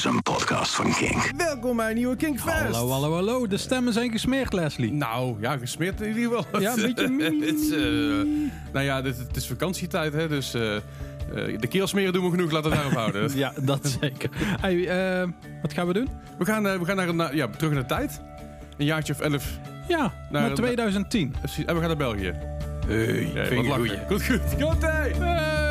is een podcast van Kink. Welkom bij een nieuwe Kinkfest. Hallo, hallo, hallo. De stemmen zijn gesmeerd, Leslie. Nou, ja, gesmeerd in ieder geval. Ja, een beetje het is, eh, nou ja, dit, het is vakantietijd, hè, dus eh, eh, de keelsmeren doen we genoeg. Laten we het daarop houden. Ja, dat zeker. Hey, wat gaan we doen? We gaan, we gaan naar, een- naar- ja, terug in de tijd. Een jaartje of elf. Ja, naar 2010. Precies. En we gaan naar België. Hey, Ja, vind wat. Goed, goed. Goed, hey. Hey!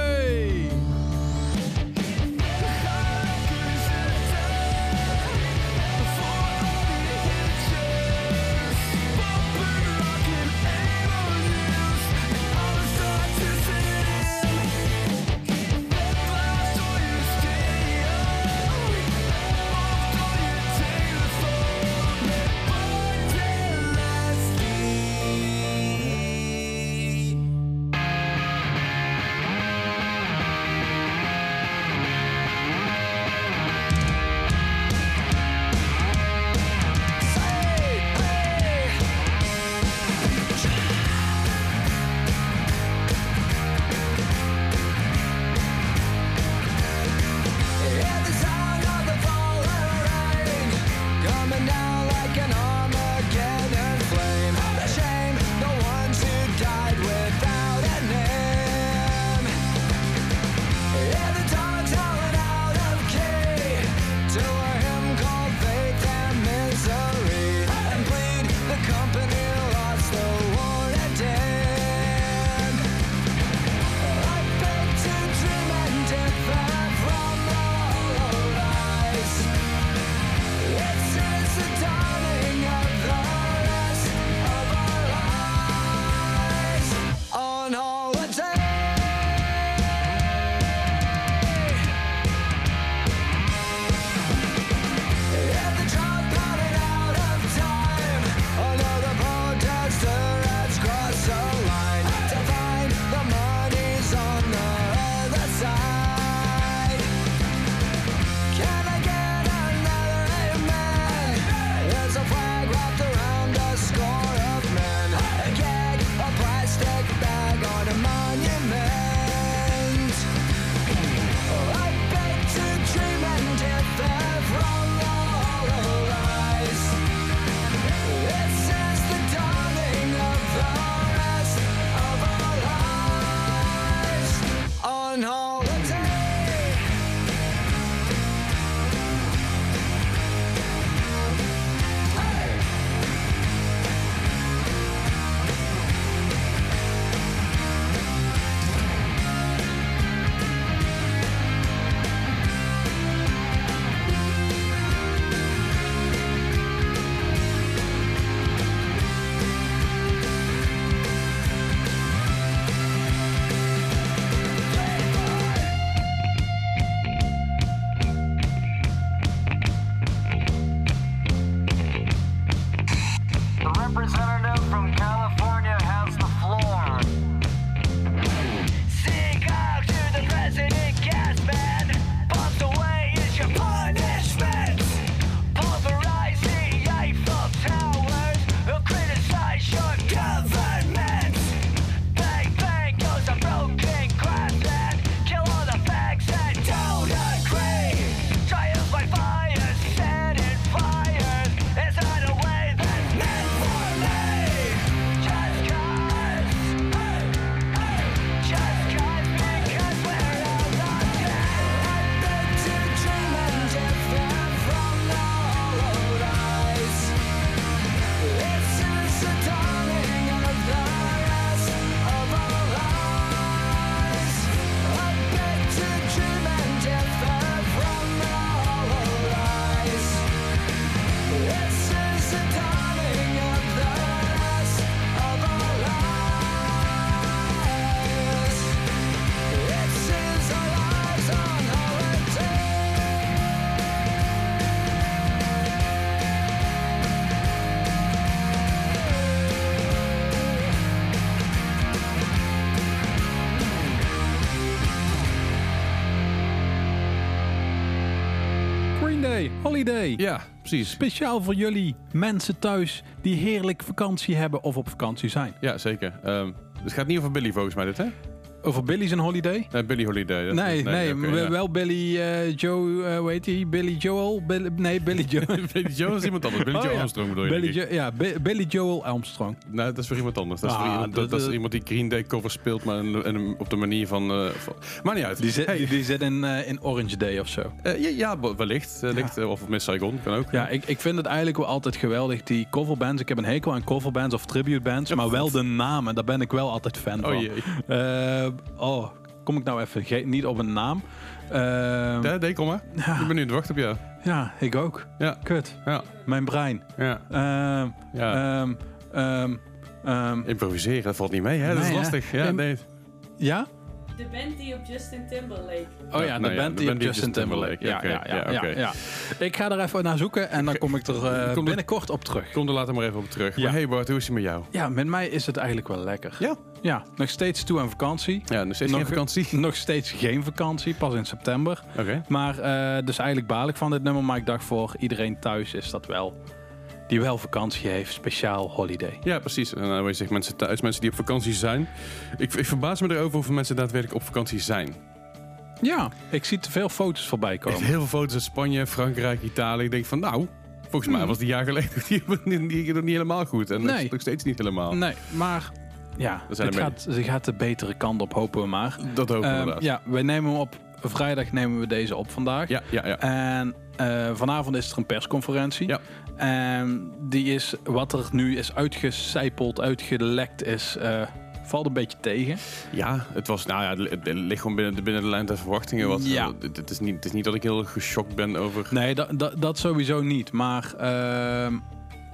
Holiday. Ja, precies. Speciaal voor jullie mensen thuis die heerlijk vakantie hebben of op vakantie zijn. Ja, zeker. Ehm, het gaat niet over Billy volgens mij dit, hè? Over Billy's een holiday? Eh, Billy Holiday. Nee, nee, wel- ja. wel Billy eh, Joe, eh hoe heet hij? Billy Joel? Billy- nee, Billy Joe. Billy Joe is iemand anders. Billy Oh, Joe ja. Armstrong bedoel je? Billy. Jo- ja, Bi- Billy Joel Armstrong. Nee, dat is weer iemand anders. Dat is, Ah, weer iemand, dat, is iemand die Green Day cover speelt, maar op de manier van... van maar niet uit. Die zit, Hey, die, die zit in, in Orange Day of zo. ja, ja, wel- wellicht. licht, of Miss Saigon, kan ook. Ja, ik, ik vind het eigenlijk wel altijd geweldig, die coverbands. Ik heb een hekel aan coverbands of tribute bands, maar wel de namen. Daar ben ik wel altijd fan van. Oh jee. Eh, oh, kom ik nou even niet op een naam. Ja, nee, kom maar. Ik ben nu te wachten op jou. ja, ik ook. Ja, Kut. ja, Mijn brein. ja. Ehm, ja. ehm, Improviseren, dat valt niet mee, hè? Dat is hè? lastig. Ja, nee. ja? De band die op Justin Timberlake. Oh ja, de nou ja, band de die band op Justin Timberlake. Ja, ja, ja, ja, ja, oké. ja. Ik ga er even naar zoeken en dan kom ik er eh, Kom binnenkort op terug. Kom er later maar even op terug. Ja. Maar hey Bart, hoe is het met jou? Ja, met mij is het eigenlijk wel lekker. Ja. Ja, nog steeds toe aan vakantie. Ja, nog steeds geen vakantie. Nog steeds geen vakantie, pas in september. Oké. Maar eh, dus eigenlijk baal ik van dit nummer. Maar ik dacht voor iedereen thuis is dat wel... Die wel vakantie heeft, speciaal holiday. Ja, precies. En dan je zegt mensen thuis, mensen die op vakantie zijn. Ik, ik verbaas me erover hoeveel mensen daadwerkelijk op vakantie zijn. Ja, ik zie te veel foto's voorbij komen. heel veel foto's uit Spanje, Frankrijk, Italië. Ik denk van nou, volgens mij was die jaar geleden die, nog niet helemaal goed. En dat Nee. is nog steeds niet helemaal. Nee, maar ja, We het gaat, ze gaat de betere kant op, hopen we maar. Dat hoop ik Ehm, inderdaad. ja, wij nemen hem op vrijdag nemen we deze op vandaag. Ja, ja, ja. En eh, vanavond is er een persconferentie. Ja. En die is, wat er nu is uitgecijpeld, uitgelekt is, eh, valt een beetje tegen. Ja, het was, nou ja, het ligt gewoon binnen de, binnen de lijn der verwachtingen. Wat, Ja. eh, het, het is niet, het is niet dat ik heel geschokt ben over... Nee, dat, dat, dat sowieso niet. Maar ehm,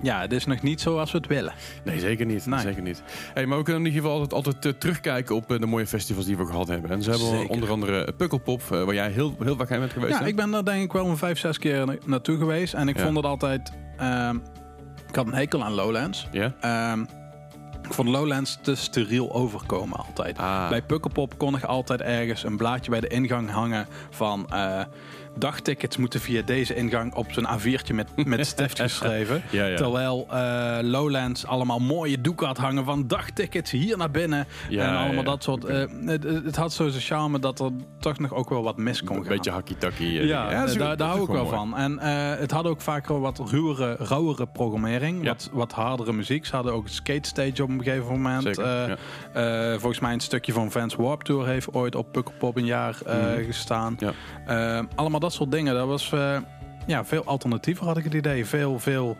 ja, het is nog niet zoals we het willen. Nee, zeker niet. Nee. Zeker niet. Hey, maar we kunnen in ieder geval altijd, altijd eh, terugkijken op eh, de mooie festivals die we gehad hebben. En ze hebben Zeker. onder andere Pukkelpop, eh, waar jij heel, heel vaak heen bent geweest. Ja, hè? ik ben daar denk ik wel een vijf, zes keer na- naartoe geweest. En ik Ja. vond het altijd... ehm, ik had een hekel aan Lowlands. Ja? Ehm, ik vond Lowlands te steriel overkomen altijd. Ah. Bij Pukkelpop kon ik altijd ergens een blaadje bij de ingang hangen van... dagtickets moeten via deze ingang op zo'n A4'tje met, met stift geschreven. Ja, ja. Terwijl eh, Lowlands allemaal mooie doeken had hangen van dagtickets hier naar binnen. Ja, en allemaal dat soort... eh, het, het had zo zijn charme dat er toch nog ook wel wat mis kon Een gaan. beetje hakkie-takkie. eh, Ja, daar, hou ik wel mooi. van. En het had ook vaak wel wat ruwere, rauwere programmering. Wat, wat hardere muziek. Ze hadden ook een skate stage op een gegeven moment. Volgens mij een stukje van Vans Warp Tour heeft ooit op Pukkelpop een jaar Mhm. gestaan. Ja. Allemaal dat soort dingen. Dat was eh, ja, veel alternatiever had ik het idee. Veel, veel,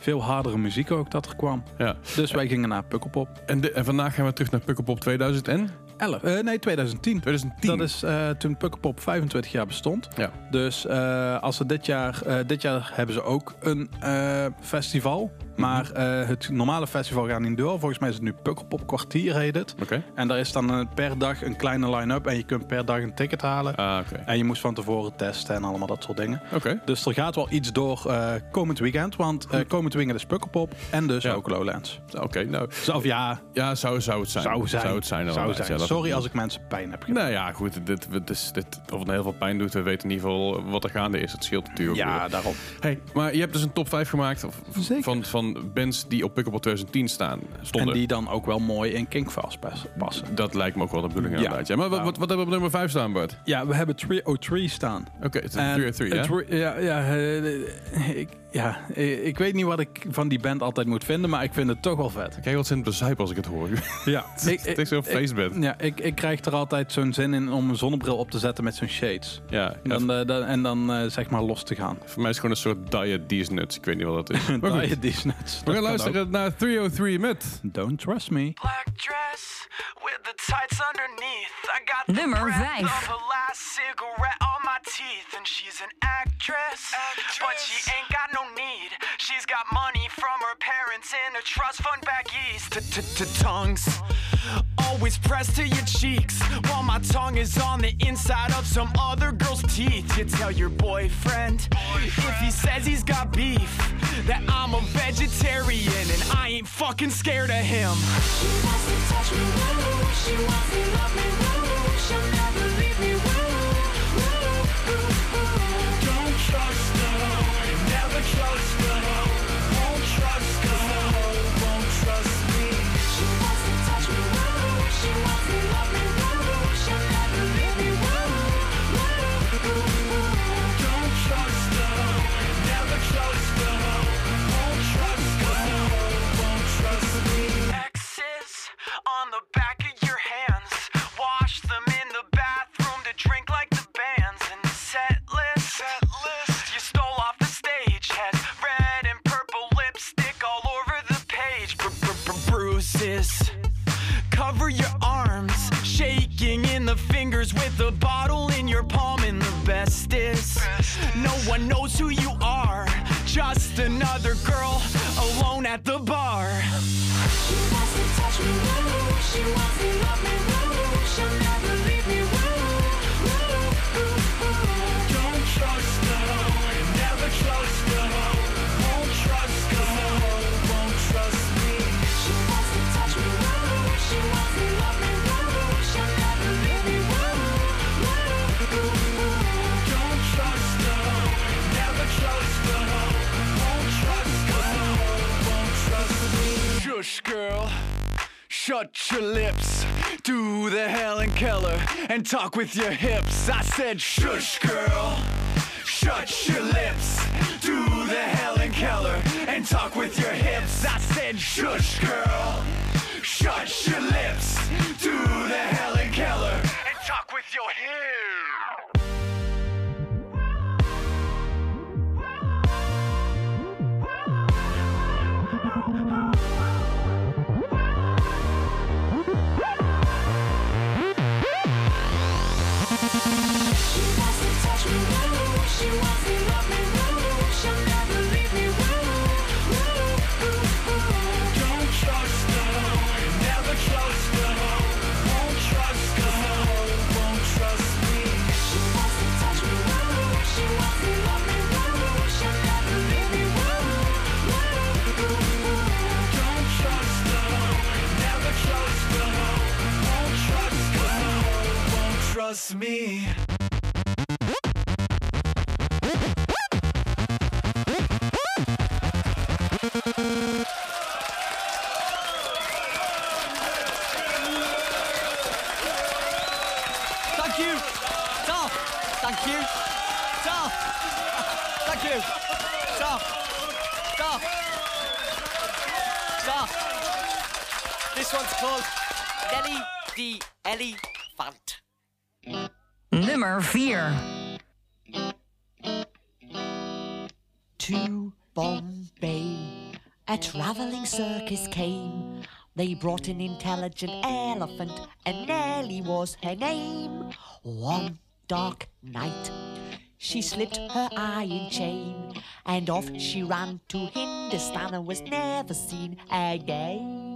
veel hardere muziek ook dat er kwam. Ja. Dus wij gingen naar Pukkelpop. En, de- en vandaag gaan we terug naar Pukkelpop 2000 en 11, eh, nee, 2010. 2010. Dat is eh, toen Pukkelpop 25 jaar bestond. Ja. Dus als ze dit jaar, dit jaar hebben ze ook een festival. Maar eh, het normale festival gaat niet door. Volgens mij is het nu Pukkelpop kwartier heet het. En daar is dan eh, per dag een kleine line-up. En je kunt per dag een ticket halen. Ah, oké. En je moest van tevoren testen en allemaal dat soort dingen. Oké. Dus er gaat wel iets door eh, komend weekend. Want eh, komend weekend is Pukkelpop. En dus Ja. ook Lowlands. Oké, nou. Of ja, Ja, zou, zou het zijn. zou zijn. Zou het zijn. Zou inderdaad. zijn. Ja, dat- Sorry als ik mensen pijn heb gedaan. Nou ja, goed. Dit, dit, of het heel veel pijn doet, we weten in ieder geval wat er gaande is. Het scheelt natuurlijk. Ja, daarom. Hey, maar je hebt dus een top 5 gemaakt of- Zeker. van, van bands die op Pukkelpop 2010 staan, stonden. En die dan ook wel mooi in Kinkfast pas- passen. Dat lijkt me ook wel de bedoeling Ja. inderdaad. Ja, maar wat, Nou. wat, wat hebben we op nummer 5 staan, Bart? Ja, we hebben 303 staan. Oké, het is En 303, ja? ja, ja, eh, ik, ja, eh, ik weet niet wat ik van die band altijd moet vinden, maar ik vind het toch wel vet. Kijk wat zin bezuipen als ik het hoor. Ja, ik, het is zo'n feestband. ja, ik, ik krijg er altijd zo'n zin in om een zonnebril op te zetten met zo'n shades. Ja, En dan, eh, dan- en dan eh, zeg maar los te gaan. voor mij is het gewoon een soort diet these nuts. Ik weet niet wat dat is. Diet these nuts. we gaan luisteren naar 303 met... Don't trust me. black dress with the tights underneath. I got the Nummer breath vijf. of her last cigarette on my teeth, and she's an actress, but she ain't got no need. She's got money from her parents in a trust fund back east. Tongues always pressed to your cheeks, while my tongue is on the inside of some other girl's teeth. You tell your boyfriend if he says he's got beef that I'm a vegetarian and I ain't fucking scared of him. She wants to touch me. She wants to love me. She'll never on the back of your hands. Wash them in the bathroom to drink like the bands. And set list, set list. you stole off the stage. Had red and purple lipstick all over the page. Bruises. Cover your arms, shaking in the fingers with a bottle in your palm. And the best best is. no one knows who you are just another girl alone at the bar. She wants to touch me, woo. She wants to love me, woo. She'll never leave me, woo. Girl. Shut your lips. Do the Helen Keller and talk with your hips. I said, shush, girl. Shut your lips. Do the Helen Keller and talk with your hips. I said, shush, girl. Shut your lips. Do the Helen Keller and talk with your hips. Trust me. Thank you. Thank you. Thank you. This one's called Nelly the Elephant. Nummer 4. to Bombay. A traveling circus came. They brought an intelligent elephant, and Nellie was her name. One dark night, she slipped her iron chain, and off she ran to Hindustan and was never seen again.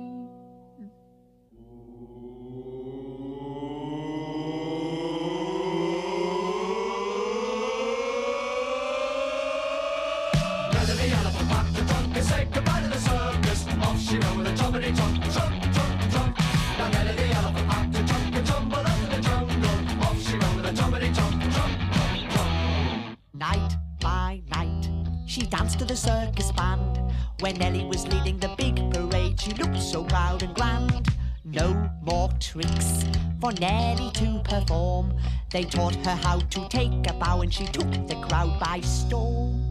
She danced to the circus band. When Nellie was leading the big parade, she looked so proud and grand. No more tricks for Nellie to perform. They taught her how to take a bow, and she took the crowd by storm.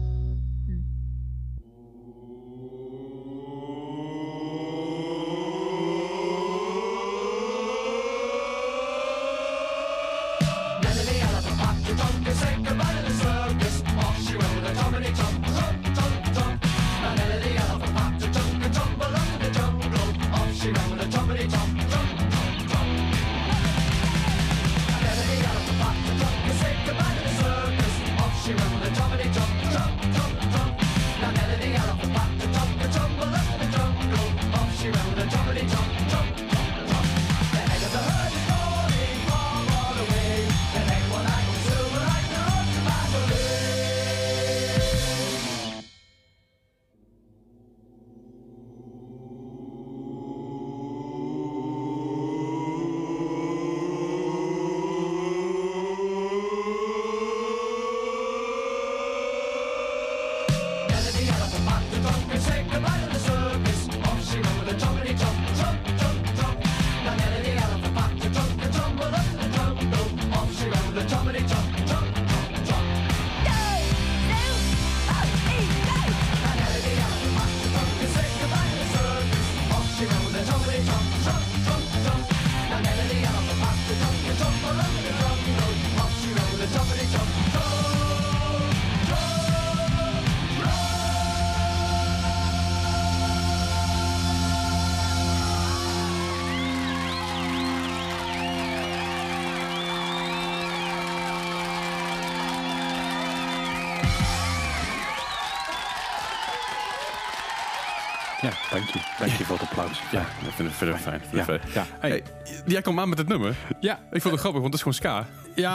Vind ik fijn. Vind Ja, fijn. Hey, jij kwam aan met het nummer. ja, Ik vond het grappig, want het is gewoon ska. ja.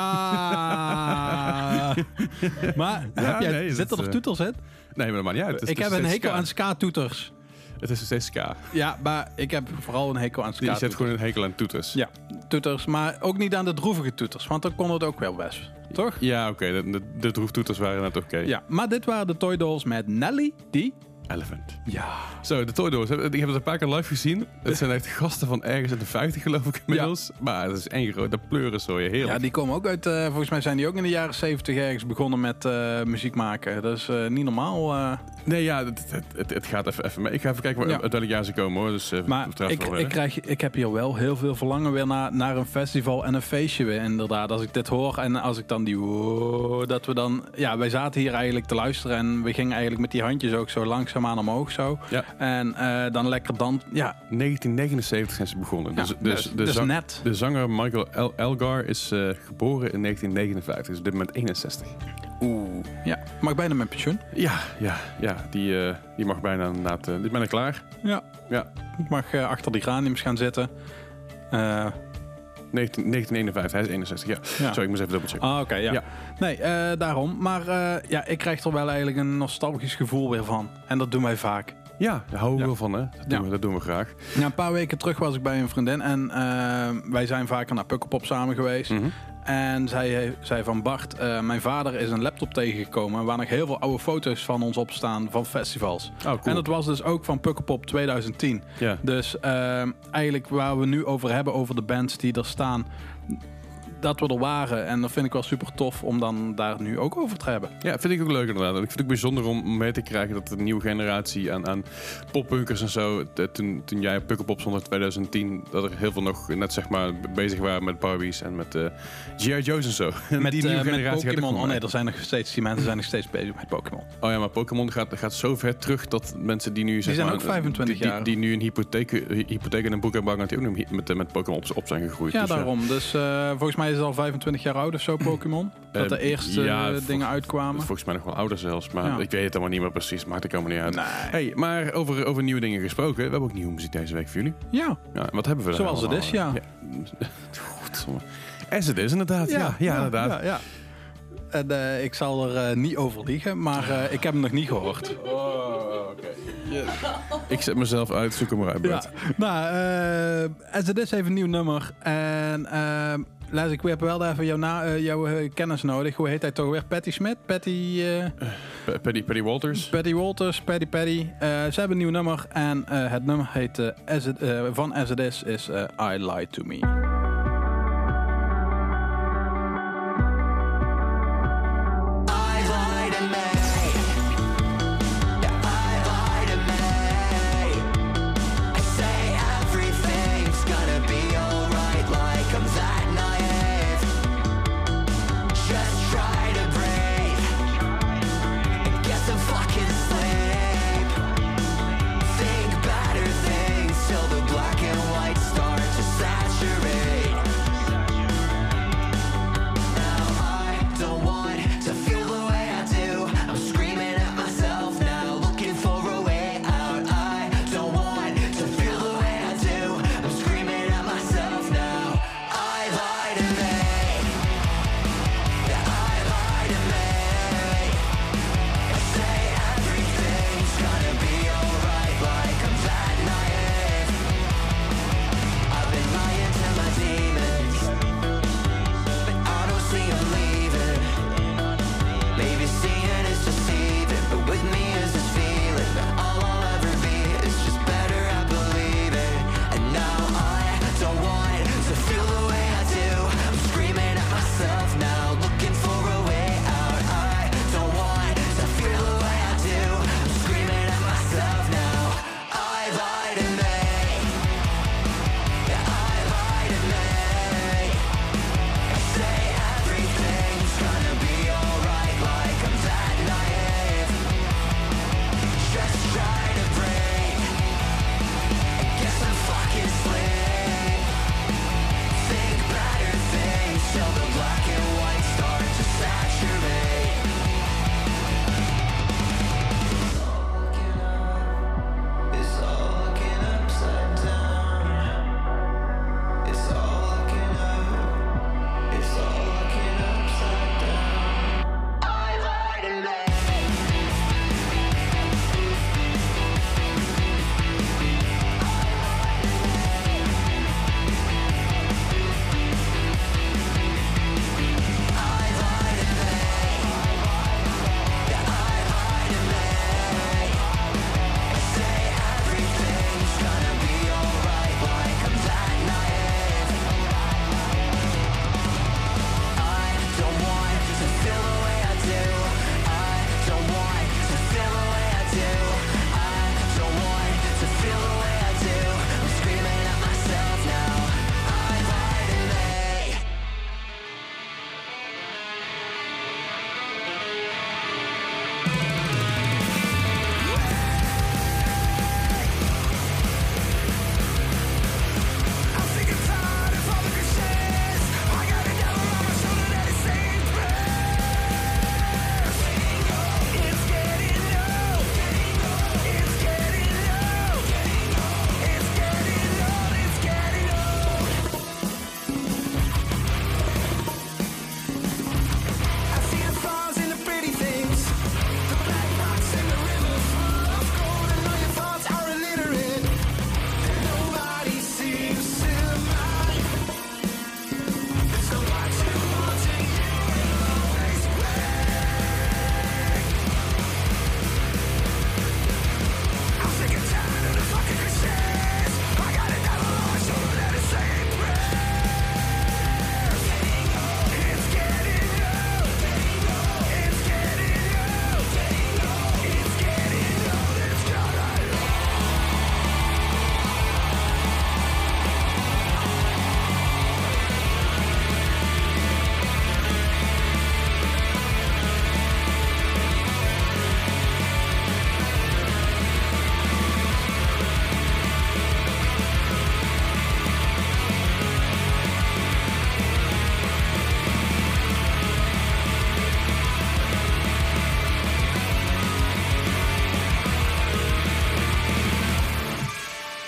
maar heb jij, nee, zit er nog eh, toeters in? Nee, maar dat maakt niet uit. Het is- ik het heb een hekel ska. aan ska-toeters. Het is steeds ska. Ja, maar ik heb vooral een hekel aan Je zet gewoon een hekel aan toeters. Ja, toeters, maar ook niet aan de droevige toeters, want dan kon het ook wel best. Toch? Ja, oké. De, de, de droeftoeters waren net oké. Ja, maar dit waren de Toy Dolls met Nelly, die... Elephant. Ja. Zo, de Toy Dolls. Ik heb het een paar keer live gezien. Het zijn echt gasten van ergens in de 50 geloof ik inmiddels. Maar het is één grote pleurensooi. Heerlijk. Ja, die komen ook uit, eh, volgens mij zijn die ook in de jaren 70 ergens begonnen met eh, muziek maken. Dat is eh, niet normaal. Nee, ja, het, het, het, het gaat even, even mee. Ik ga even kijken waar, Ja. uit welk jaar ze komen hoor. Dus, Maar ik, wel ik, krijg, ik heb hier wel heel veel verlangen weer naar, naar een festival en een feestje weer inderdaad. Als ik dit hoor en als ik dan die... wow, dat we dan... Ja, wij zaten hier eigenlijk te luisteren en we gingen eigenlijk met die handjes ook zo langzaamaan omhoog zo. Ja. En eh, dan lekker dan... Ja, 1979 zijn ze begonnen. Dus, Ja, dus, dus- de, dus zang- net. de zanger Michael El- Elgar is eh, geboren in 1959. Dus op dit moment 61. oeh. Ja, mag bijna met pensioen. Ja, ja, ja. Die, eh, die mag bijna inderdaad... eh, die is bijna klaar. Ja. Ja. Ik mag eh, achter die graniums gaan zitten. Eh, 19, 1951. Hij is 61, ja. Ja. Sorry, ik moest even dubbelchecken. Ah, oké, ja. Ja. Nee, eh, daarom. Maar eh, ja, ik krijg er wel eigenlijk een nostalgisch gevoel weer van. En dat doen wij vaak. Ja, daar houden we wel van, hè. Dat doen, Ja. we, dat doen we graag. Ja, een paar weken terug was ik bij een vriendin en eh, wij zijn vaker naar Pukkelpop samen geweest. Mhm. En zij zei van Bart, eh, mijn vader is een laptop tegengekomen waar nog heel veel oude foto's van ons op staan van festivals. Oh, cool. En dat was dus ook van Pukkelpop 2010. Ja. Dus eh, eigenlijk waar we nu over hebben, over de bands die er staan, dat we er waren. En dat vind ik wel super tof om dan daar nu ook over te hebben. Ja, vind ik ook leuk inderdaad. En ik vind het ook bijzonder om mee te krijgen dat de nieuwe generatie aan, aan poppunkers en zo, de- toen, toen jij op Pukkelpop stond in 2010, dat er heel veel nog net zeg maar bezig waren met Barbies en met eh G.I. Joe's en zo. En Met, die eh, nieuwe met generatie Pokémon. Oh nee, er zijn nog steeds, die mensen zijn nog steeds bezig met Pokémon. Oh ja, maar Pokémon gaat, gaat zo ver terug dat mensen die nu zeg zijn maar, ook 25 die, jaar. Die, die nu een hypotheek, hypotheek en een boek hebben die ook nog met, met Pokémon op, op zijn gegroeid. Ja, Dus daarom. Dus eh, volgens mij is het al 25 jaar oud of zo, Pokémon. Dat de Eh, eerste ja, eh, dingen uitkwamen. volgens mij nog wel ouder zelfs, maar Ja. ik weet het allemaal niet meer precies. Maakt er allemaal niet uit. Nee. Hey, maar over, over nieuwe dingen gesproken. We hebben ook nieuwe muziek deze week voor jullie. Ja, Ja, wat hebben we daar Zoals het is, ja. Godverdomme. As het is, inderdaad. Ja, ja, inderdaad. Ja. En, eh, ik zal er niet over liegen, maar ik heb hem nog niet gehoord. Ik zet mezelf uit, zoek hem maar uit, Ja. Nou, eh As It Is heeft een nieuw nummer. En eh Les, ik heb wel even jouw, na, eh, jouw eh, kennis nodig. Hoe heet hij toch weer? Patty Smith? Patty... eh, P- Paddy, Paddy Walters. Patty Walters, Patty Patty. Ze hebben een nieuw nummer en het nummer heet As It, van As It Is is I Lied To Me.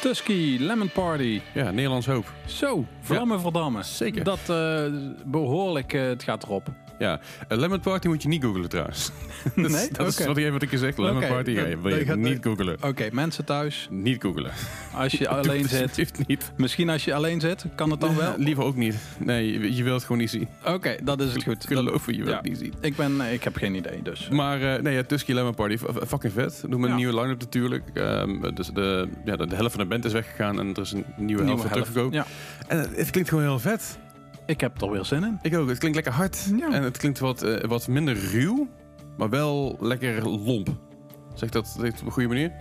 Tusky, Lemon Party. Ja, Nederlands hoop. Zo, vlammen verdammen. zeker. Dat eh, behoorlijk, eh, het gaat erop. Ja, eh, Lemon Party moet je niet googlen trouwens. dat is, Nee? dat is wat ik even wat ik gezegd. Lemon Party, ja, wil je gaat- niet googlen. Oké, mensen thuis, Niet googlen. als je alleen zit. Niet. Misschien als je alleen zit, kan het dan wel? Liever ook niet. Nee, je, je wilt het gewoon niet zien. Oké, dat is het goed. Dat- Geloven, je wilt ja. het niet zien. ik, ben, eh, ik heb geen idee, dus. Maar eh, nee, ja, Tusky Lemon Party, fucking vet. Doen met Ja. een nieuwe line-up natuurlijk. Ehm, dus de, ja, de, de helft van de band is weggegaan en er is een nieuwe, helft van teruggekomen. Ja, En het klinkt gewoon heel vet. Ik heb er weer zin in. Ik ook. Het klinkt lekker hard. Ja. En het klinkt wat, eh, wat minder ruw, maar wel lekker lomp. Zeg dat, zeg op een goede manier?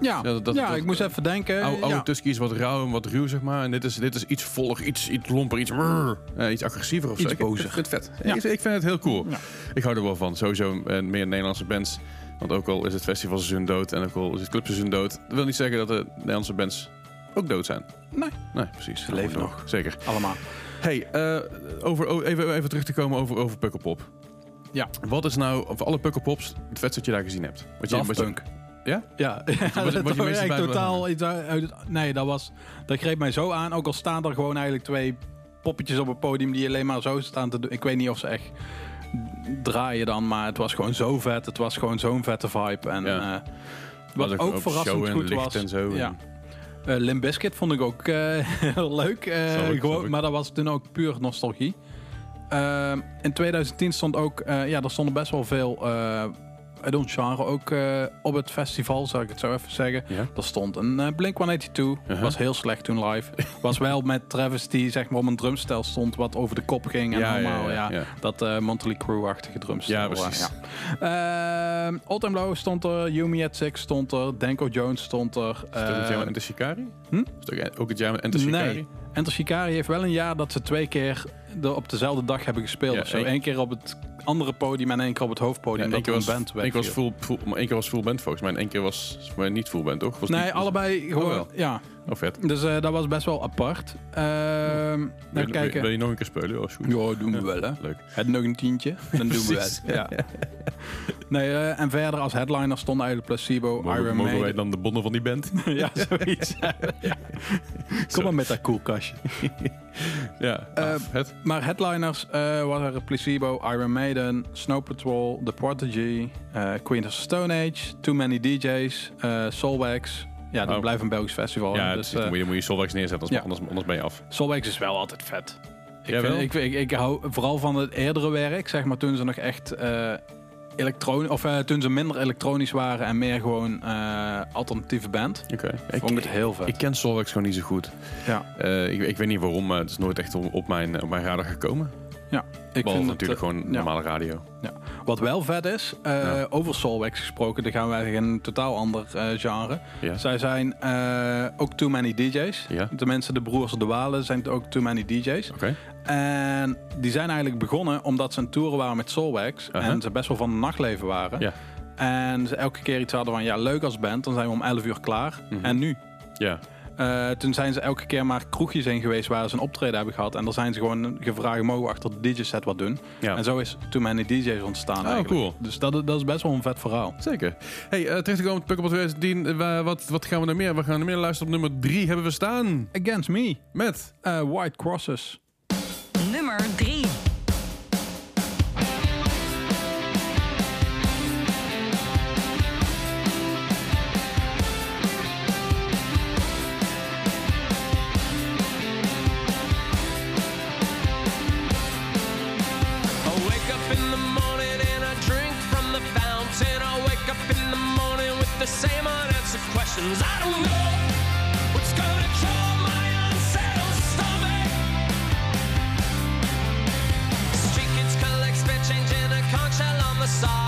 Ja, Ja, dat- dat- ja dat- ik moest even denken. Oude, oude ja. Tusky is wat rauw en wat ruw, zeg maar. En dit is, dit is iets voller, iets, iets lomper, iets, brrr, eh, iets agressiever of Iets zo. Ik- bozer. Ik vind het vet. Ja. Ik, ik vind het heel cool. Ja. Ik hou er wel van. Sowieso meer Nederlandse bands. Want ook al is het festivalseizoen dood en ook al is het clubseizoen dood. Dat wil niet zeggen dat de Nederlandse bands ook dood zijn. Nee. Nee, precies. Ze leven nog. Zeker. Allemaal. Hey, eh, over, even, even terug te komen over, over Pukkelpop. Ja. Wat is nou, van alle Pukkelpops, het vetste wat je daar gezien hebt? Wat je, wat je- Punk. Ja? Ja, wat je bij- totaal iets uit. Nee, dat was... Dat greep mij zo aan. Ook al staan er gewoon eigenlijk twee poppetjes op het podium die alleen maar zo staan te doen. Ik weet niet of ze echt draaien dan, maar het was gewoon zo vet. Het was gewoon zo'n vette vibe. En Ja. eh, Was wat ook verrassend goed was... en zo. Ja. Eh Limp Bizkit vond ik ook eh, heel leuk. eh, ik, gewoon, maar dat was toen ook puur nostalgie. Ehm, in 2010 stond ook... ja, er stonden best wel veel... uit ons genre ook eh, op het festival, zou ik het zo even zeggen. Ja? Er stond een eh, Blink-182. Uh-huh. Was heel slecht toen live. Was wel met Travis die zeg maar op een drumstel stond wat over de kop ging. En Ja, allemaal, ja. Dat eh Monthly Crew-achtige drumstel. Ja, precies. ja. Ehm, Old Time Low stond er. Yumi at Six stond er. Danko Jones stond er. Is dat het jaar eh, met Enter Shikari? hm? Is het ook het jaar met Enter Shikari? Nee. Enter Shikari heeft wel een jaar dat ze twee keer er op dezelfde dag hebben gespeeld. Zo. één- Eén keer op het andere podium en één keer op het Ja, hoofdpodium. één dat keer er was, een band één keer was full, full, maar één keer was full band volgens mij. En één keer was mij niet full band, toch? Was Nee, niet, was- allebei gewoon. wel. ja, Oh, vet. dus eh, dat was best wel apart. Ehm Wil, even wil- kijken. wil je nog een keer spelen? Oh. Ja, doen we wel hè. Leuk. Het nog een tientje, dan doen we het. Ja. Nee, eh, en verder als headliner stonden eigenlijk Placebo, Mogen, Iron mogen wij Maiden. dan de bonnen van die band? ja, zoiets. Ja. Kom maar met dat koelkastje. ja, Eh, vet. Maar headliners waren Placebo, Iron Maiden, Snow Patrol, The Prodigy, eh Queen of Stone Age, Too Many DJs, eh Soulwax. Ja, die Oh. blijven een Belgisch festival. Ja, dus precies. dan eh, moet je, moet je Solwax neerzetten, anders, ja. anders, anders ben je af. Soulwax is wel altijd vet. Ik, vind, ik, ik, ik hou vooral van het eerdere werk, zeg maar toen ze nog echt eh elektronisch, of eh, toen ze minder elektronisch waren en meer gewoon eh, alternatieve band. Oké. Vond ik het heel vet. Ik ken Solwax gewoon niet zo goed. ja, Eh, ik, ik weet niet waarom, maar het is nooit echt op mijn, op mijn radar gekomen. Ja. Ik Behalve vind het, natuurlijk eh, gewoon ja. normale radio. Wat wel vet is, eh, Ja. over Soulwax gesproken, dan gaan we eigenlijk in een totaal ander eh, genre. Ja. Zij zijn ook Too Many DJ's. Ja. Tenminste, de broers De Walen zijn ook Too Many DJ's. En die zijn eigenlijk begonnen omdat ze een tour waren met Soulwax. En ze best wel van het nachtleven waren. Ja. En ze elke keer iets hadden van, ja, leuk als band, dan zijn we om 11 uur klaar. Mhm. En nu? Ja. Eh, toen zijn ze elke keer maar kroegjes in geweest waar ze een optreden hebben gehad. En dan zijn ze gewoon gevraagd, mogen we achter de DJ-set wat doen? ja. En zo is Too Many DJ's ontstaan Oh, eigenlijk. cool. Dus dat, dat is best wel een vet verhaal. Zeker. Hey, eh terug te komen op Pukkelpop 2010. eh, wa- wat, wat gaan we er meer? We gaan er meer luisteren op nummer 3 hebben we staan. Against Me, Met... eh, White Crosses. Nummer 3. Questions. I don't know what's gonna kill my unsettled stomach. Street kids collect spare change in a conch shell on the.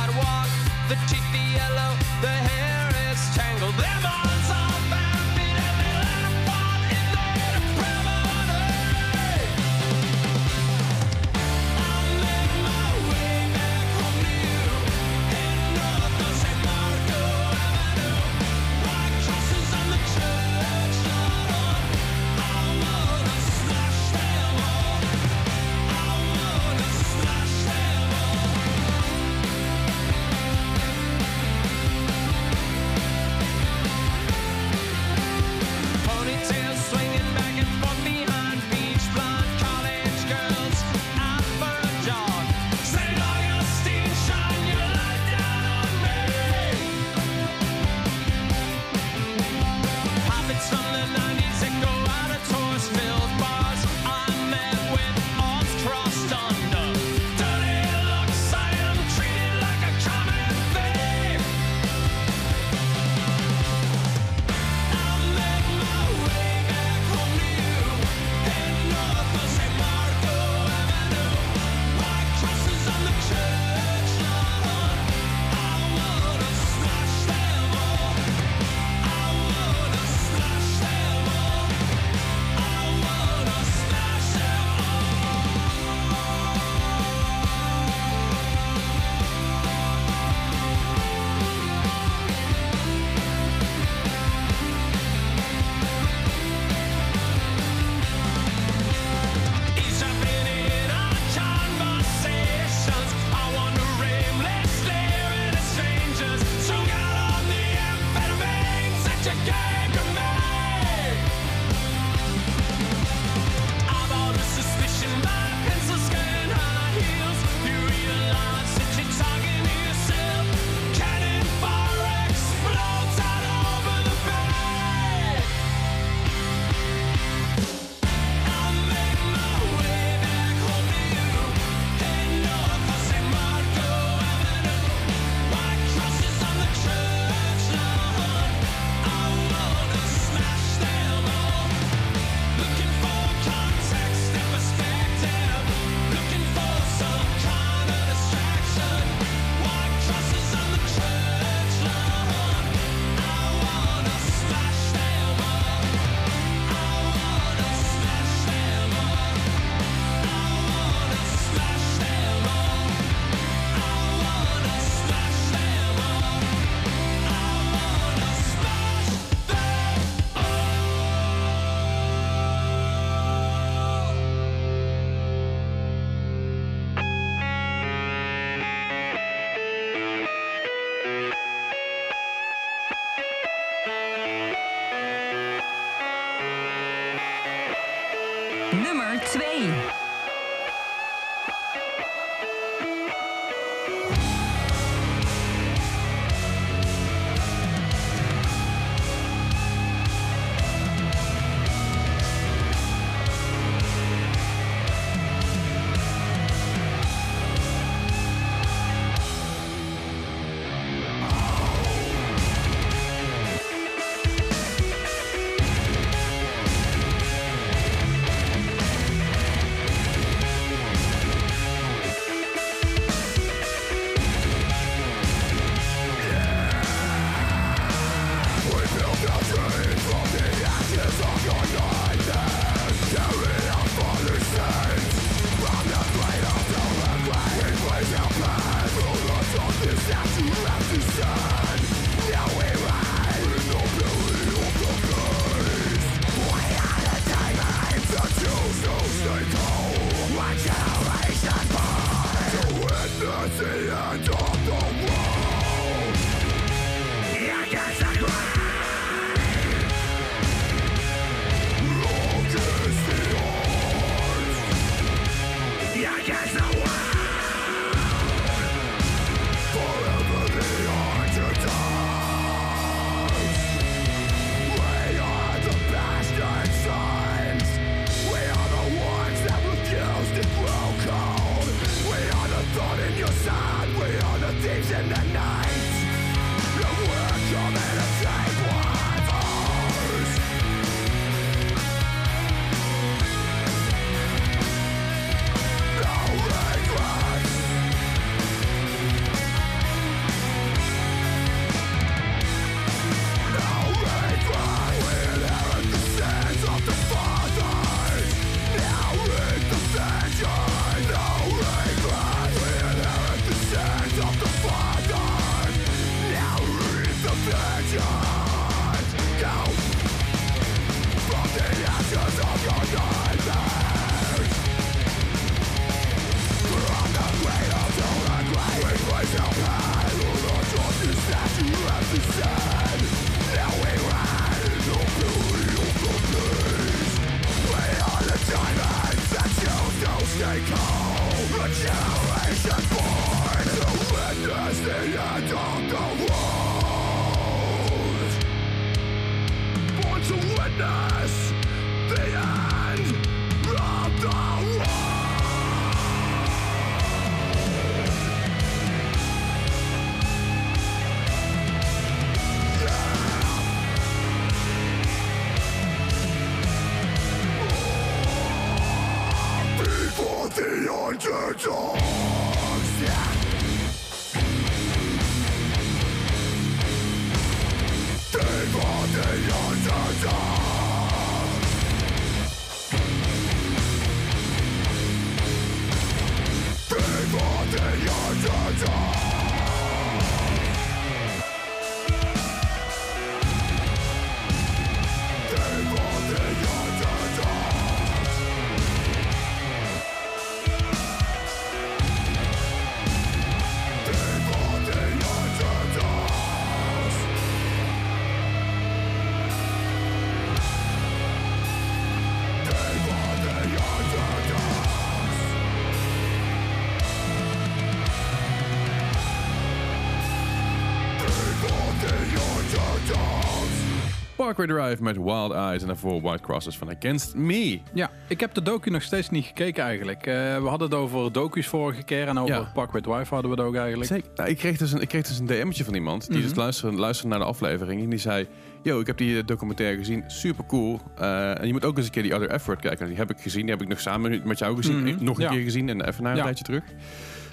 Parkway Drive met Wild Eyes en daarvoor White Crosses van Against Me. Ja, ik heb de docu nog steeds niet gekeken eigenlijk. Eh, we hadden het over docu's vorige keer en over Ja. Parkway Drive hadden we het ook eigenlijk. Zeker. Nou, ik, kreeg dus een, ik kreeg dus een DM'tje van iemand die Mhm. dus luisterde, luisterde naar de aflevering. En die zei, yo, ik heb die eh, documentaire gezien, super cool. Eh, en je moet ook eens een keer die Other F-Word kijken. Die heb ik gezien, die heb ik nog samen met- jou gezien. Mhm. Nog een Ja. keer gezien en even na een Ja. tijdje terug.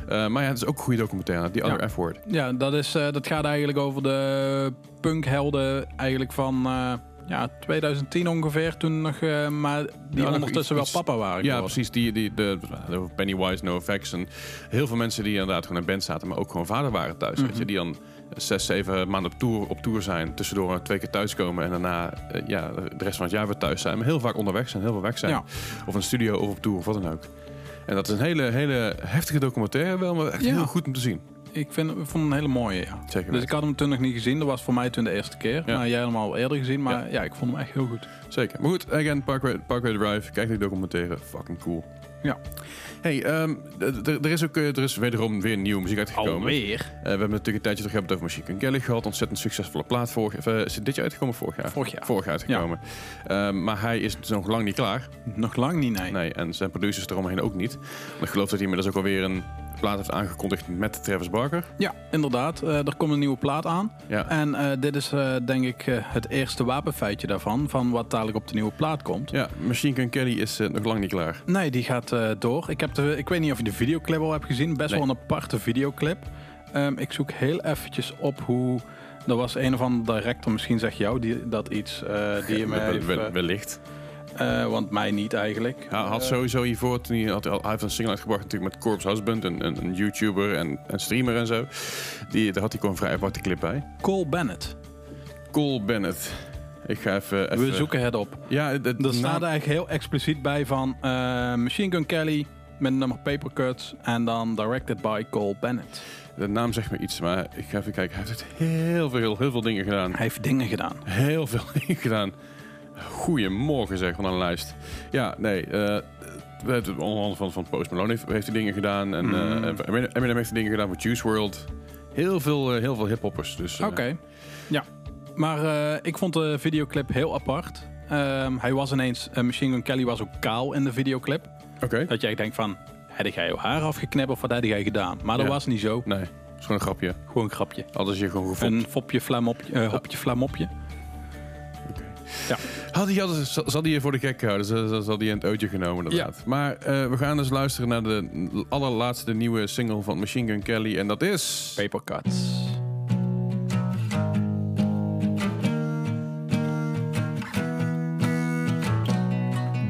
Eh, maar ja, het is ook een goede documentaire, die Other Ja. F-Word. Ja, dat, is, eh, dat gaat eigenlijk over de punkhelden eigenlijk van eh, ja, 2010 ongeveer. Toen nog, maar die ondertussen iets- wel papa waren Ja, geworden. precies. Die, die, de, de Pennywise, NoFX en heel veel mensen die inderdaad gewoon in band zaten, maar ook gewoon vader waren thuis. Mhm. weet je, die dan zes, zeven maanden op tour, op tour zijn, tussendoor twee keer thuiskomen en daarna ja, de rest van het jaar weer thuis zijn. Maar heel vaak onderweg zijn, heel veel weg zijn. Ja. Of een studio of op tour of wat dan ook. En dat is een hele, hele heftige documentaire wel, maar echt Ja. heel goed om te zien. ik, vind, ik vond hem een hele mooie, ja. Zeker Dus ik had hem toen nog niet gezien. Dat was voor mij toen de eerste keer. Ja. Maar jij hem al eerder gezien. Maar ja. ik vond hem echt heel goed. Zeker. Maar goed, again, Parkway, Parkway Drive. Kijk die documentaire. Fucking cool. Ja. Hey, ehm, er is ook eh, er is wederom weer nieuwe muziek uitgekomen. Alweer? Eh, we hebben natuurlijk een tijdje terug hebben het over Machine Gun Kelly gehad. Ontzettend succesvolle plaat. Vorig, eh, is het dit jaar uitgekomen? Vorig jaar? Vorig jaar. Vorig jaar uitgekomen. Ehm, maar hij is dus nog lang niet klaar. Nog lang niet, nee. Nee, en zijn producers eromheen ook niet. Want ik geloof dat hij inmiddels ook alweer een plaat heeft aangekondigd met Travis Barker. Ja, inderdaad. Eh, er komt een nieuwe plaat aan. Ja. En eh, dit is eh, denk ik het eerste wapenfeitje daarvan. Van wat dadelijk op de nieuwe plaat komt. Ja, Machine Gun Kelly is nog lang niet klaar. Nee, die gaat door. Ik, heb de, ik weet niet of je de videoclip al hebt gezien. Best Nee. wel een aparte videoclip. Ehm, ik zoek heel eventjes op hoe... Er was een of andere director, misschien zeg jou die, dat iets, eh, die heeft... wel- wellicht. Eh, want mij niet eigenlijk. Hij had sowieso hiervoor, toen hij, had, hij heeft een single uitgebracht natuurlijk met Corpse Husband, een, een, een YouTuber en een streamer en zo. Die, daar had hij gewoon een vrij aparte clip bij. Cole Bennett. Cole Bennett. Ik ga even... even We zoeken het op. Ja, de Er staat eigenlijk heel expliciet bij van eh, Machine Gun Kelly met het nummer Paper Cuts en dan directed by Cole Bennett. de naam zegt me iets, maar ik ga even kijken. Hij heeft heel veel, heel veel dingen gedaan. Hij heeft dingen gedaan. Heel veel dingen gedaan. Goedemorgen zeg, van een lijst. Ja, nee. we hebben onder andere van, van Post Malone heeft, heeft hij dingen gedaan. En Mm. Eminem heeft dingen gedaan voor Juice World. Heel veel, eh, heel veel hiphoppers. Dus, Oké, ja. Maar ik vond de videoclip heel apart. Ehm, hij was ineens, Machine Gun Kelly was ook kaal in de videoclip. Oké. Dat jij denkt van, heb jij je haar afgeknipt of wat heb jij gedaan? Maar dat Ja. was niet zo. Nee, dat is gewoon een grapje. Gewoon een grapje. Alles je gewoon gevonden. Een fopje, flamopje, hopje, flamopje. Had hij, altijd- zal zal hij je voor de gek houden? Zal, zal- zal hij in het ootje genomen inderdaad. Maar eh, we gaan dus luisteren naar de allerlaatste nieuwe single van Machine Gun Kelly. En dat is... Paper Cuts.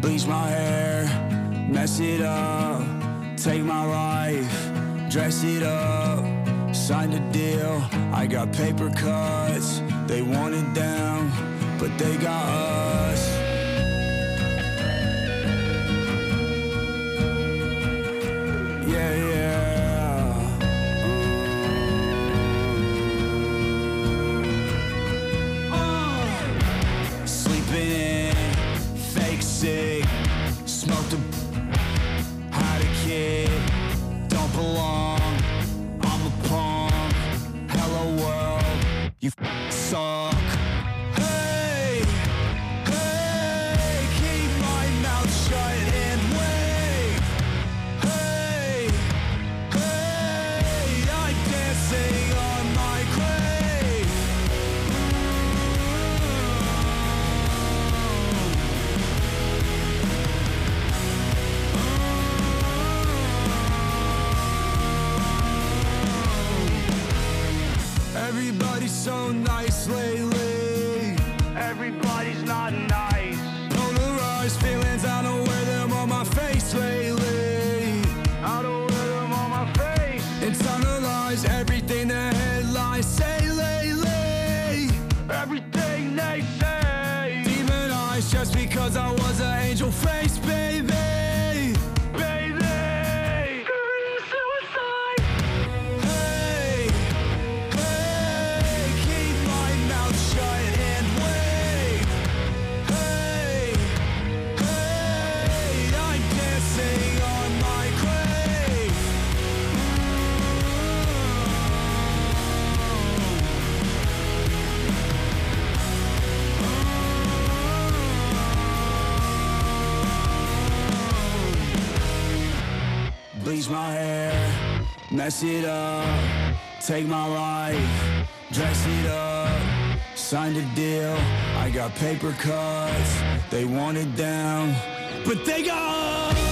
Bleach my hair, mess it up, take my life, dress it up, sign the deal. I got paper cuts, they want it down, but they got us. Yeah, yeah. Sleeping in, fake sick, smoked a, had a kid, don't belong. I'm a punk. Hello world, you so nice lately. Everybody's not nice. Polarized feelings, mess it up, take my life, dress it up, sign a deal. I got paper cuts, they want it down, but they got. us.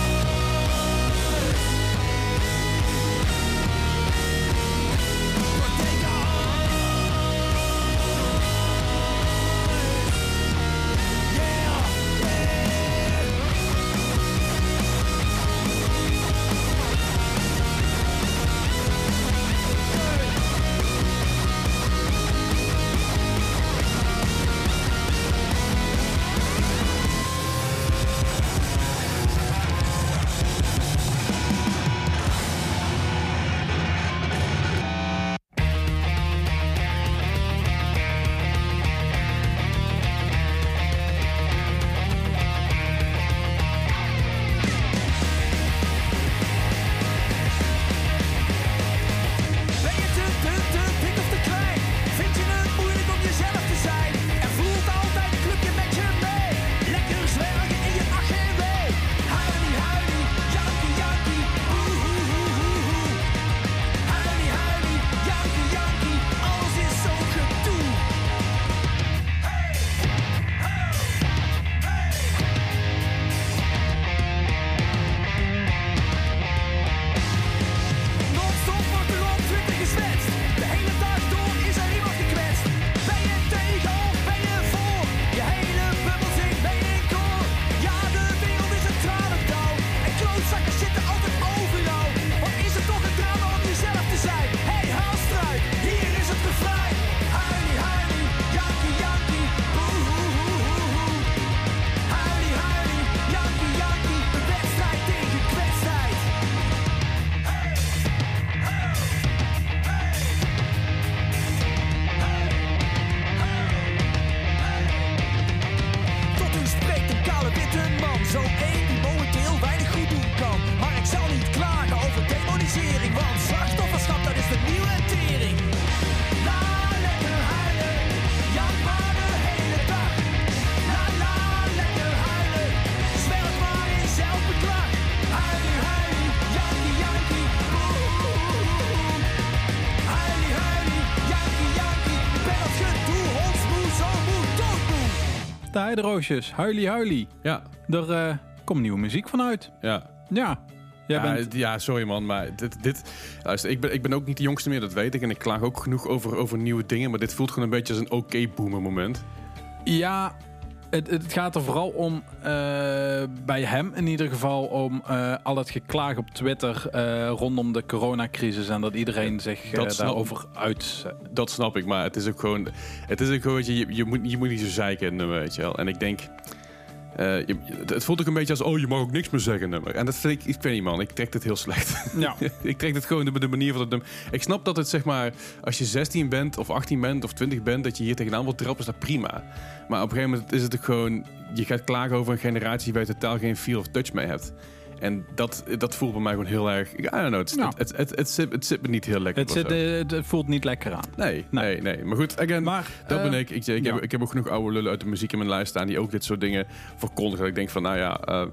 De heideroosjes. Huilie, huilie. Ja, Er eh, komt nieuwe muziek vanuit. ja. Ja. Jij ja, bent... ja, sorry man, maar dit, dit luister, ik, ben, ik ben ook niet de jongste meer, dat weet ik. En ik klaag ook genoeg over, over nieuwe dingen. Maar dit voelt gewoon een beetje als een oké-boomer moment. Ja, het, het gaat er vooral om, eh, bij hem in ieder geval, om eh, al het geklaag op Twitter eh, rondom de coronacrisis. En dat iedereen zich dat daarover uit... Dat snap ik, maar het is ook gewoon... Het is ook gewoon, je, je, moet, je moet niet zo zeiken in weet je wel. En ik denk... eh, je- het voelt ook een beetje als, oh, je mag ook niks meer zeggen nummer. En dat vind ik, ik weet niet man, ik trek dit heel slecht. Ja. ik trek dit gewoon de, de manier van het nummer. Ik snap dat het zeg maar, als je 16 bent of 18 bent of 20 bent, dat je hier tegenaan wilt trappen, is dat prima. Maar op een gegeven moment is het ook gewoon, je gaat klagen over een generatie waar je totaal geen feel of touch mee hebt. En dat, dat voelt bij mij gewoon heel erg, I don't know, het, het, het, zit, het zit me niet heel lekker. Het, zit, eh, het, voelt niet lekker aan. Nee, nee, nee. Maar goed, again, Maar, dat eh, ben ik. Ik, ik, ja. heb, ik heb ook genoeg oude lullen uit de muziek in mijn lijst staan die ook dit soort dingen verkondigen. Dat ik denk van, nou ja, eh,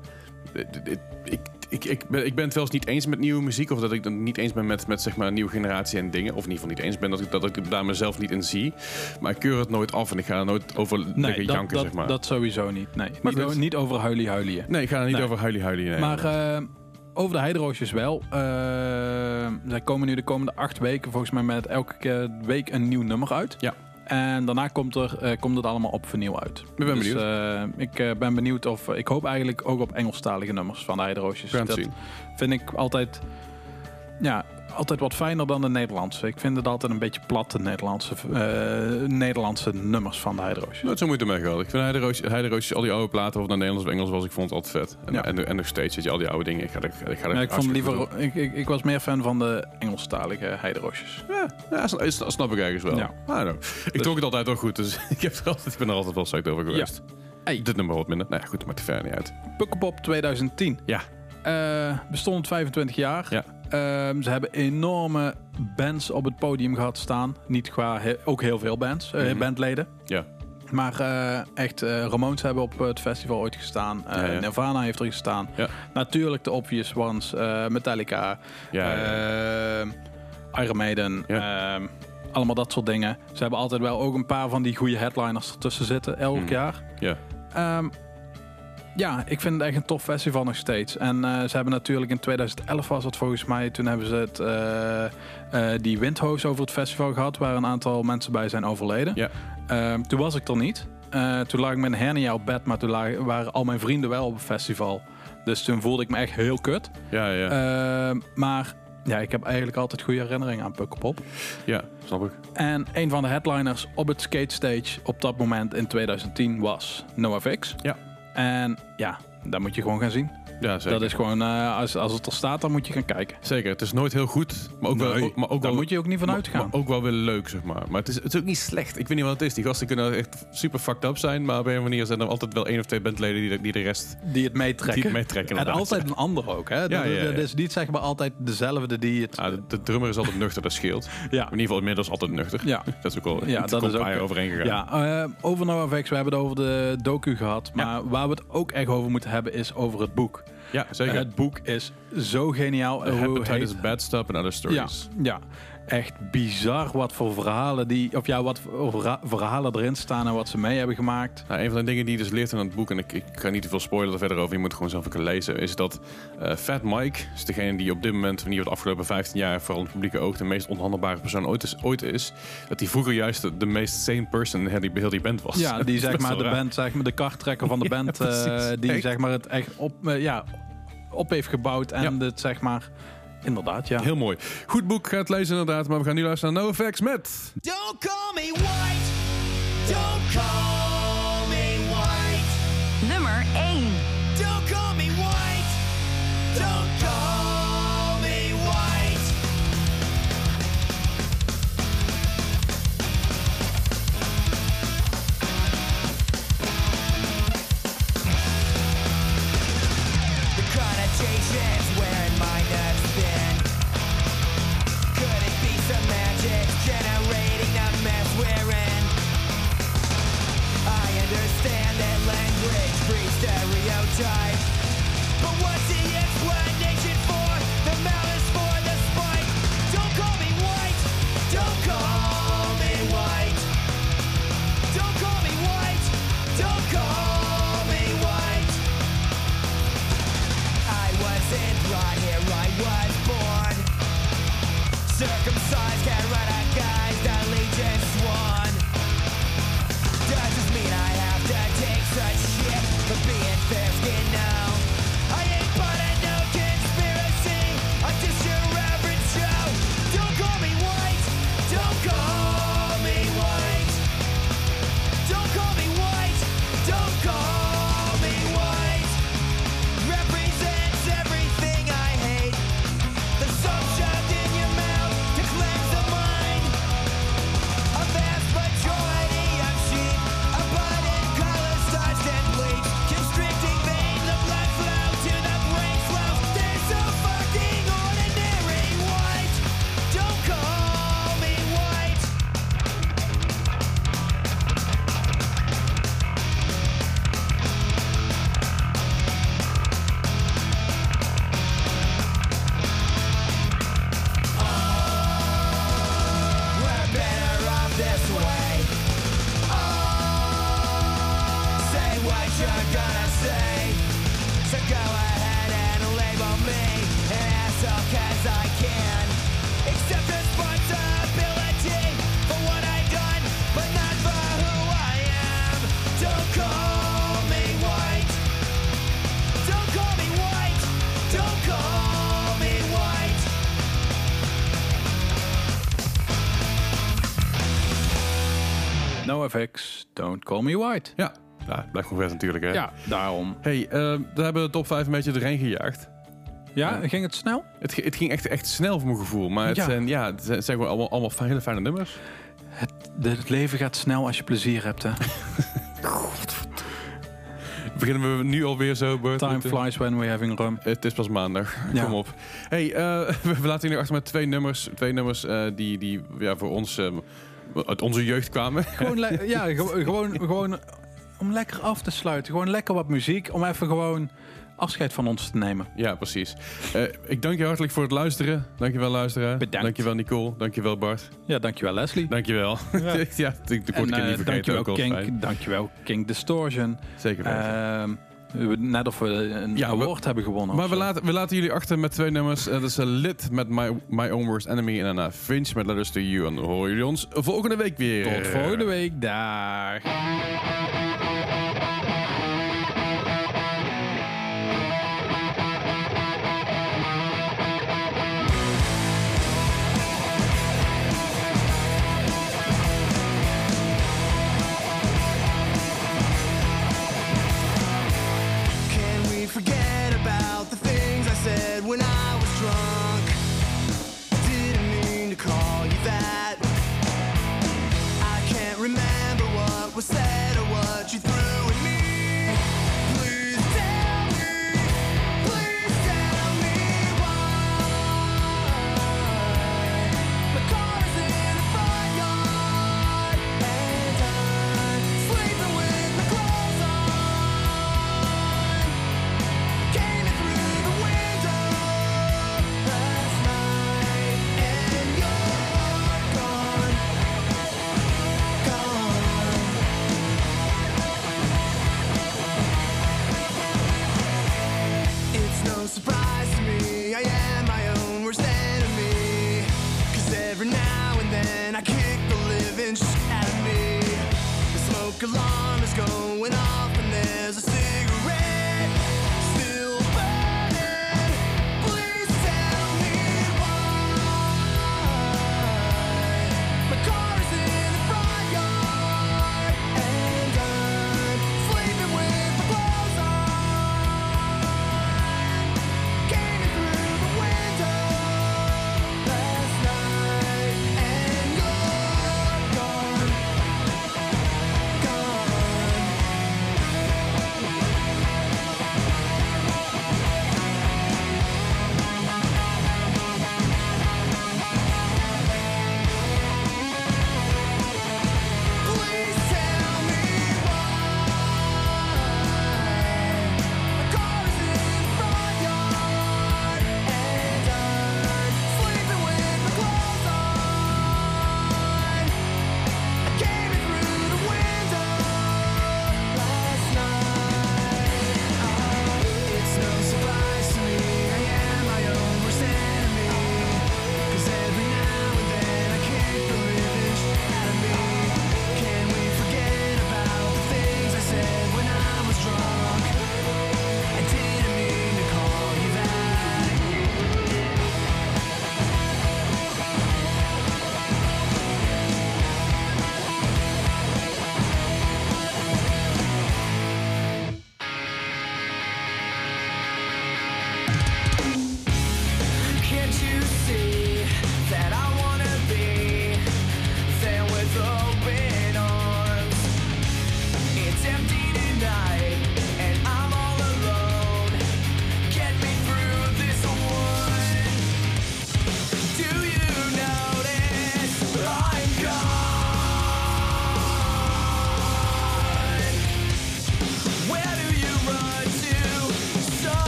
dit- dit- ik, ik, ik, ben, ik ben het wel eens niet eens met nieuwe muziek. Of dat ik het niet eens ben met, met zeg maar, een nieuwe generatie en dingen. Of in ieder geval niet eens ben dat ik, dat ik daar mezelf niet in zie. Maar ik keur het nooit af en ik ga er nooit over liggen Nee, dat, janken, dat, zeg maar. dat sowieso niet. Nee, Maar niet, niet over huilie huilien. nee, ik ga er niet Nee. over huilie huilie. Nee. Maar eh, over de heideroosjes wel. Eh, zij komen nu de komende acht weken volgens mij met elke week een nieuw nummer uit. Ja. En daarna komt, er, eh, komt het allemaal op vernieuw uit. Ik ben dus, benieuwd. eh, ik eh, ben benieuwd of... ik hoop eigenlijk ook op Engelstalige nummers van de heideroosjes. Dat vind ik altijd... Ja, altijd wat fijner dan de Nederlandse. Ik vind het altijd een beetje plat, de Nederlandse, eh, Nederlandse nummers van de heideroosjes. Nooit zo moeite mee gehad. Ik vind Heideroosjes, Heideroosjes, al die oude platen, of het nou Nederlands of Engels was, ik vond het altijd vet. En, Ja. en, en nog steeds, weet je, al die oude dingen. Ik ga er, ik ga er ik, vond liever, ik, ik, ik was meer fan van de Engelstalige heideroosjes. Ja, ja sna- snap ik ergens wel. Ja. Ik trok het altijd wel goed, dus ik, heb er altijd, ik ben er altijd wel psyched over geweest. Hey. Dit nummer wat minder. Nou ja, goed, dat maakt er verder niet uit. Pukkelpop 2010. Ja. Eh, bestond 25 jaar. Ja. Ehm, ze hebben enorme bands op het podium gehad staan. Niet qua, he- ook heel veel bands, Mhm. bandleden. Ja. Maar eh, echt, eh Ramones hebben op het festival ooit gestaan. Ja, ja. Nirvana heeft er gestaan. Ja. Natuurlijk de obvious ones. Metallica. Ehm, Iron Maiden. ehm, allemaal dat soort dingen. Ze hebben altijd wel ook een paar van die goede headliners ertussen zitten. Elk Mhm. jaar. Ja. Ehm, ja, ik vind het echt een tof festival nog steeds. En eh, ze hebben natuurlijk in 2011 was het volgens mij. Toen hebben ze het, eh, eh, die windhoos over het festival gehad. Waar een aantal mensen bij zijn overleden. Ja. Ehm, toen was ik er niet. Toen lag ik met een hernia op bed. Maar toen waren al mijn vrienden wel op het festival. Dus toen voelde ik me echt heel kut. Ja, ja. Ehm, maar ja, ik heb eigenlijk altijd goede herinneringen aan Pukkelpop. ja, snap ik. En een van de headliners op het skate stage op dat moment in 2010 was NoFX. Ja. En ja, daar moet je gewoon gaan zien. Ja, zeker. Dat is gewoon, eh, als, als het er staat, dan moet je gaan kijken. Zeker, het is nooit heel goed, maar ook wel, ook- maar ook daar wel, moet je ook niet van maar- uitgaan. maar ook wel weer leuk, zeg maar. Maar het is, het is ook niet slecht. Ik weet niet wat het is. Die gasten kunnen echt super fucked up zijn, maar op een manier zijn er altijd wel één of twee bandleden die, de- die de rest Die het meetrekken. die meetrekken. en altijd een ander ook. Hè? Ja, dat, ja, ja. dat is niet zeg maar altijd dezelfde die het... Ja, de, de drummer is altijd nuchter, dat scheelt. Ja. In ieder geval inmiddels altijd nuchter. Ja. Dat is ook wel Ja, dat dat is ook- overheen gegaan. Ja, eh, over NoFX, we hebben het over de docu gehad. Maar waar we het ook echt over moeten hebben is over het boek. Ja, zeker. Het boek is zo geniaal. Hoe Hepatitis heet- Bad Stuff and Other Ja, Stories. ja, echt bizar wat voor verhalen die, of ja, wat voor verha- verhalen erin staan en wat ze mee hebben gemaakt. Nou, een van de dingen die je dus leert in het boek, en ik, ik ga niet te veel spoilen er verder over, je moet gewoon zelf kunnen lezen, is dat eh, Fat Mike is degene die op dit moment, wanneer de afgelopen 15 jaar, vooral in het publieke oog, de meest onhandelbare persoon ooit is, ooit is. Dat hij vroeger juist de, de meest sane person in heel die, heel die band was. Ja, die zeg maar de raar. band, zeg maar de karttrekker van de band, eh, precies. die Echt. zeg maar het echt op, eh, ja, op heeft gebouwd en Ja. het zeg maar, inderdaad, ja. Heel mooi. Goed boek, ga het lezen inderdaad, maar we gaan nu luisteren naar NoFX met... Don't call me white. Don't call appetite. But what's the explanation for the malice for the spite? Don't call me white. Don't call me white. Don't call me white. Don't call me white. I wasn't brought here. I was born circumcised, can run a guy's allegiance. FX, don't call me white. Ja, ja blijft vet natuurlijk, hè? Ja, daarom. Hey, eh, we hebben de top 5 een beetje erin gejaagd. Ja, ging het snel? Het, het ging echt, echt snel voor mijn gevoel. Maar het Ja. zijn, ja, het zijn zijn gewoon allemaal, allemaal hele fijne nummers. Het, leven gaat snel als je plezier hebt, hè. Beginnen we nu alweer zo, Bert? Time flies when we're having rum. Het is pas maandag. Ja. Kom op. Hey, eh, we laten jullie achter met twee nummers. Twee nummers eh, die, die ja, voor ons eh, uit onze jeugd kwamen. Gewoon, ja, gewo- gewoon, gewoon om lekker af te sluiten. Gewoon lekker wat muziek. Om even gewoon afscheid van ons te nemen. Ja, precies. Eh, ik dank je hartelijk voor het luisteren. Dankjewel luisteraar. Bedankt. Dankjewel Nicole. Dankjewel Bart. Ja, dankjewel Leslie. Dankjewel. Ja, ja ik word En, eh, niet vergeten. dankjewel, ook wel King, fijn. dankjewel King Distortion. Zeker weten. Ehm, net of we een Ja, we- award hebben gewonnen. maar we laten, we laten jullie achter met twee nummers. Eh, dat is eh, Lit met My, My Own Worst Enemy. En daarna Finch met Letters to You. En dan horen jullie ons volgende week weer. Tot volgende week. Dag.